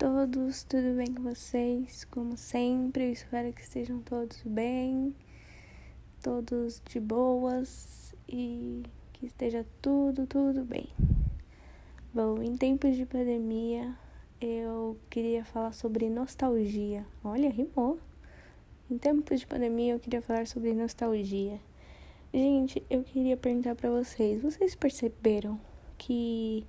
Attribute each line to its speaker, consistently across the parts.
Speaker 1: todos, tudo bem com vocês? Como sempre, eu espero que estejam todos bem, todos de boas e que esteja tudo, tudo bem. Bom, em tempos de pandemia, eu queria falar sobre nostalgia. Olha, rimou. Em tempos de pandemia, eu queria falar sobre nostalgia. Gente, eu queria perguntar para vocês: vocês perceberam que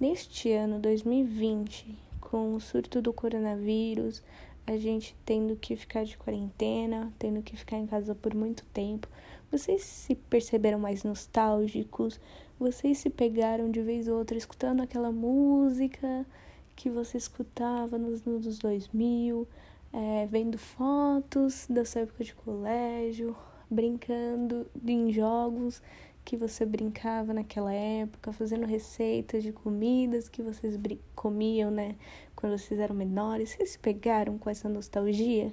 Speaker 1: neste ano 2020 com o surto do coronavírus, a gente tendo que ficar de quarentena, tendo que ficar em casa por muito tempo. Vocês se perceberam mais nostálgicos? Vocês se pegaram de vez ou outra escutando aquela música que você escutava nos anos 2000, é, vendo fotos da sua época de colégio, brincando em jogos que você brincava naquela época, fazendo receitas de comidas que vocês comiam, né, quando vocês eram menores. Vocês se pegaram com essa nostalgia?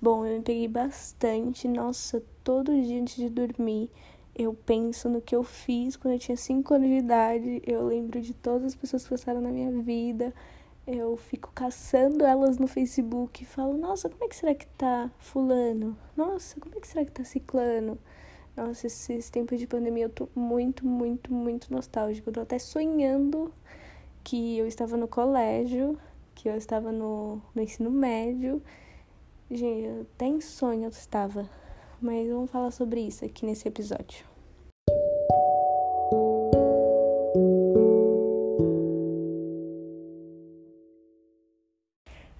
Speaker 1: Bom, eu me peguei bastante. Nossa, todo dia antes de dormir, eu penso no que eu fiz quando eu tinha 5 anos de idade. Eu lembro de todas as pessoas que passaram na minha vida. Eu fico caçando elas no Facebook e falo: Nossa, como é que será que tá Fulano? Nossa, como é que será que tá Ciclano? Nossa, esses tempos de pandemia eu tô muito, muito, muito nostálgico. Eu tô até sonhando que eu estava no colégio, que eu estava no, no ensino médio. Gente, até em sonho eu estava. Mas vamos falar sobre isso aqui nesse episódio.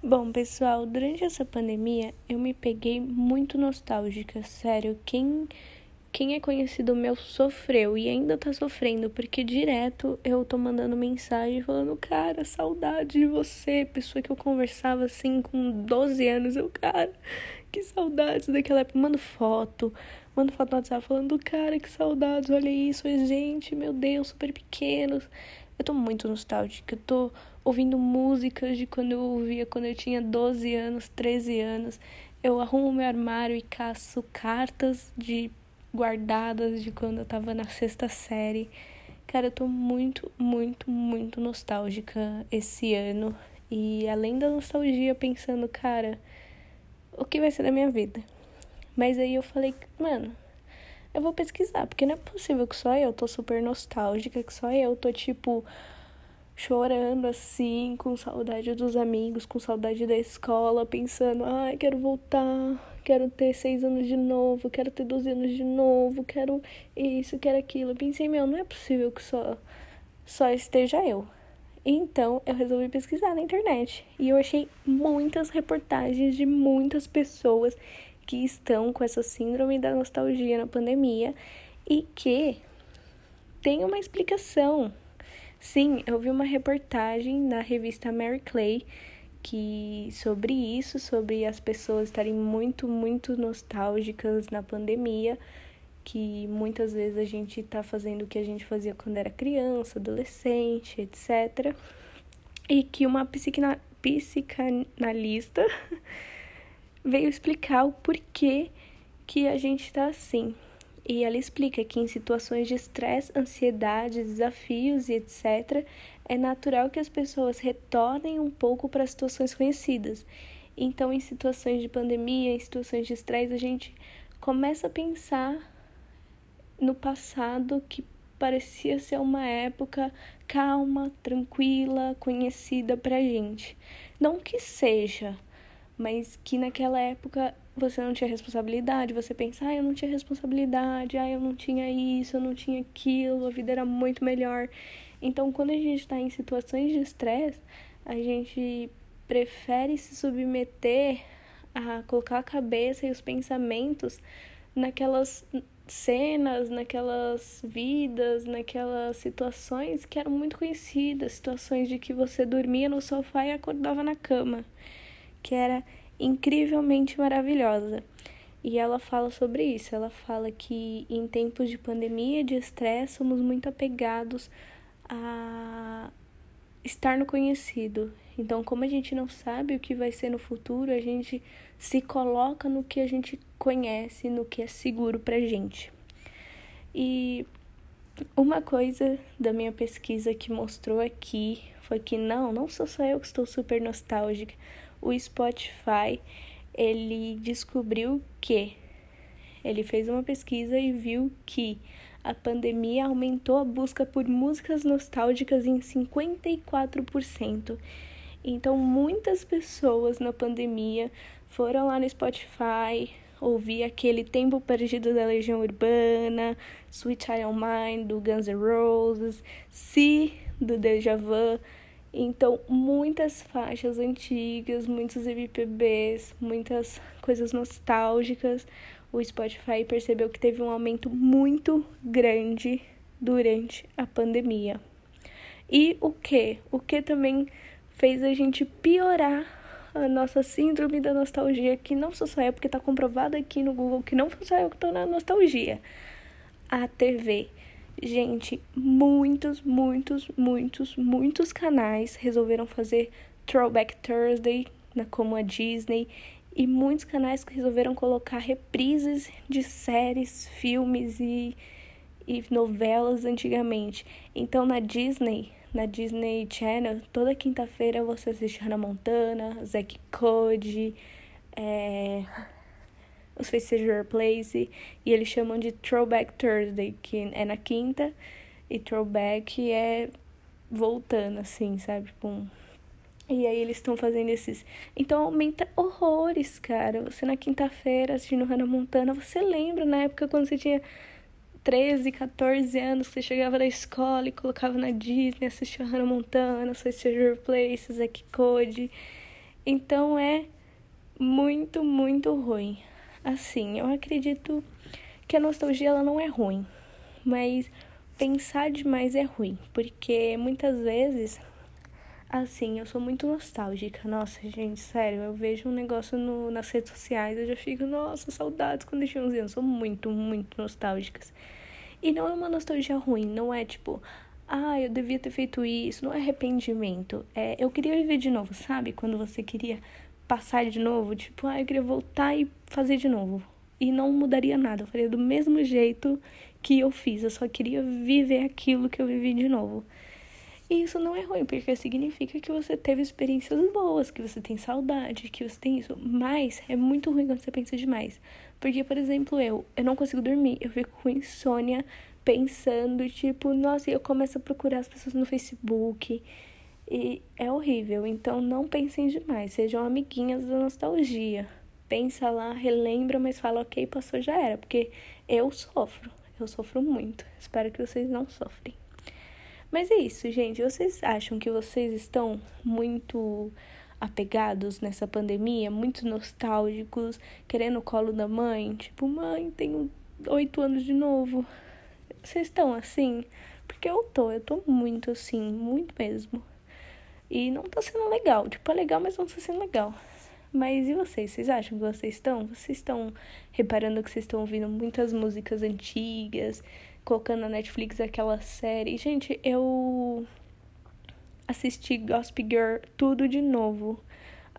Speaker 1: Bom, pessoal, durante essa pandemia eu me peguei muito nostálgica, sério. Quem quem é conhecido meu sofreu e ainda tá sofrendo, porque direto eu tô mandando mensagem falando, cara, saudade de você, pessoa que eu conversava assim com 12 anos, eu, cara, que saudades daquela época, mando foto, mando foto no WhatsApp falando, cara, que saudades, olha isso, gente, meu Deus, super pequenos. Eu tô muito nostálgica, eu tô ouvindo músicas de quando eu ouvia quando eu tinha 12 anos, 13 anos. Eu arrumo meu armário e caço cartas de guardadas de quando eu tava na sexta série. Cara, eu tô muito, muito, muito nostálgica esse ano. E além da nostalgia, pensando, cara, o que vai ser da minha vida? Mas aí eu falei, mano, eu vou pesquisar, porque não é possível que só eu tô super nostálgica, que só eu tô tipo chorando assim, com saudade dos amigos, com saudade da escola, pensando, ai, quero voltar, quero ter seis anos de novo, quero ter 12 anos de novo, quero isso, quero aquilo. Eu pensei, meu, não é possível que só, só esteja eu. Então eu resolvi pesquisar na internet e eu achei muitas reportagens de muitas pessoas que estão com essa síndrome da nostalgia na pandemia e que tem uma explicação Sim, eu vi uma reportagem na revista Mary Clay que sobre isso, sobre as pessoas estarem muito, muito nostálgicas na pandemia, que muitas vezes a gente está fazendo o que a gente fazia quando era criança, adolescente, etc. E que uma psicanalista veio explicar o porquê que a gente está assim. E ela explica que em situações de estresse, ansiedade, desafios e etc., é natural que as pessoas retornem um pouco para situações conhecidas. Então, em situações de pandemia, em situações de estresse, a gente começa a pensar no passado que parecia ser uma época calma, tranquila, conhecida pra gente. Não que seja, mas que naquela época você não tinha responsabilidade, você pensa, ah, eu não tinha responsabilidade, ah, eu não tinha isso, eu não tinha aquilo, a vida era muito melhor. Então, quando a gente está em situações de estresse, a gente prefere se submeter a colocar a cabeça e os pensamentos naquelas cenas, naquelas vidas, naquelas situações que eram muito conhecidas, situações de que você dormia no sofá e acordava na cama, que era incrivelmente maravilhosa. E ela fala sobre isso. Ela fala que em tempos de pandemia de estresse somos muito apegados a estar no conhecido. Então, como a gente não sabe o que vai ser no futuro, a gente se coloca no que a gente conhece, no que é seguro pra gente. E uma coisa da minha pesquisa que mostrou aqui desabafo aqui, não, não sou só eu que estou super nostálgica. O Spotify, ele descobriu que ele fez uma pesquisa e viu que a pandemia aumentou a busca por músicas nostálgicas em 54%. Então, muitas pessoas na pandemia foram lá no Spotify, ouvir aquele Tempo Perdido da Legião Urbana, Sweet Child Mine do Guns N' Roses, Si do Deja Vu. Então, muitas faixas antigas, muitos MPBs, muitas coisas nostálgicas. O Spotify percebeu que teve um aumento muito grande durante a pandemia. E o que? O que também fez a gente piorar a nossa síndrome da nostalgia, que não sou só eu, porque está comprovado aqui no Google que não sou só eu que estou na nostalgia. A TV. Gente, muitos, muitos, muitos, muitos canais resolveram fazer Throwback Thursday, como a Disney, e muitos canais resolveram colocar reprises de séries, filmes e, e novelas antigamente. Então na Disney na Disney Channel, toda quinta-feira você assiste Hannah Montana, Zack Code, é, os Faces Place, e eles chamam de Throwback Thursday, que é na quinta, e Throwback é voltando, assim, sabe? Tipo, e aí eles estão fazendo esses. Então aumenta horrores, cara. Você na quinta-feira assistindo Hannah Montana, você lembra na época quando você tinha 13, 14 anos, você chegava da escola e colocava na Disney, assistia Hannah Montana, assistia Places, Zack Code. Então é muito, muito ruim. Assim, eu acredito que a nostalgia ela não é ruim, mas pensar demais é ruim, porque muitas vezes Assim, eu sou muito nostálgica. Nossa, gente, sério, eu vejo um negócio no, nas redes sociais, eu já fico, nossa, saudades quando eu tinha 11 anos. Sou muito, muito nostálgicas. E não é uma nostalgia ruim, não é tipo, ah, eu devia ter feito isso, não é arrependimento. É, eu queria viver de novo, sabe? Quando você queria passar de novo, tipo, ah, eu queria voltar e fazer de novo. E não mudaria nada, eu faria do mesmo jeito que eu fiz, eu só queria viver aquilo que eu vivi de novo. E isso não é ruim, porque significa que você teve experiências boas, que você tem saudade, que você tem isso. Mas é muito ruim quando você pensa demais. Porque, por exemplo, eu, eu não consigo dormir, eu fico com insônia pensando, tipo, nossa, eu começo a procurar as pessoas no Facebook. E é horrível. Então não pensem demais, sejam amiguinhas da nostalgia. Pensa lá, relembra, mas fala, ok, passou, já era. Porque eu sofro, eu sofro muito. Espero que vocês não sofrem. Mas é isso, gente. Vocês acham que vocês estão muito apegados nessa pandemia, muito nostálgicos, querendo o colo da mãe? Tipo, mãe, tenho oito anos de novo. Vocês estão assim? Porque eu tô, eu tô muito assim, muito mesmo. E não tá sendo legal. Tipo, é legal, mas não tá sendo legal. Mas e vocês? Vocês acham que vocês estão? Vocês estão reparando que vocês estão ouvindo muitas músicas antigas? colocando na Netflix aquela série. Gente, eu assisti Gossip Girl tudo de novo.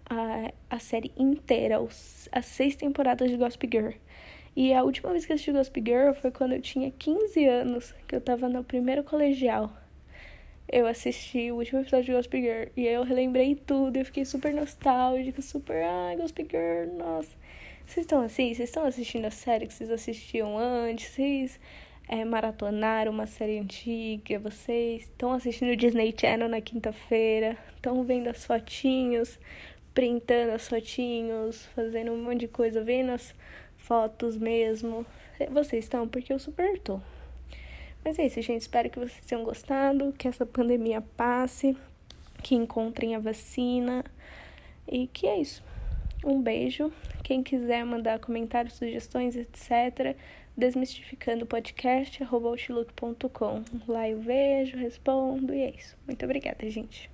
Speaker 1: A, a série inteira, os, as seis temporadas de Gossip Girl. E a última vez que assisti Gossip Girl foi quando eu tinha 15 anos, que eu tava no primeiro colegial. Eu assisti o último episódio de Gossip Girl e aí eu relembrei tudo, eu fiquei super nostálgica, super, ai, Gossip Girl, nossa. Vocês estão assim? Vocês estão assistindo a série que vocês assistiam antes? Vocês é, maratonar uma série antiga, vocês estão assistindo o Disney Channel na quinta-feira, estão vendo as fotinhos, printando as fotinhos, fazendo um monte de coisa, vendo as fotos mesmo. É, vocês estão? Porque eu super tô. Mas é isso, gente. Espero que vocês tenham gostado, que essa pandemia passe, que encontrem a vacina e que é isso. Um beijo. Quem quiser mandar comentários, sugestões, etc., desmistificando o podcast, arroba Lá eu vejo, respondo e é isso. Muito obrigada, gente.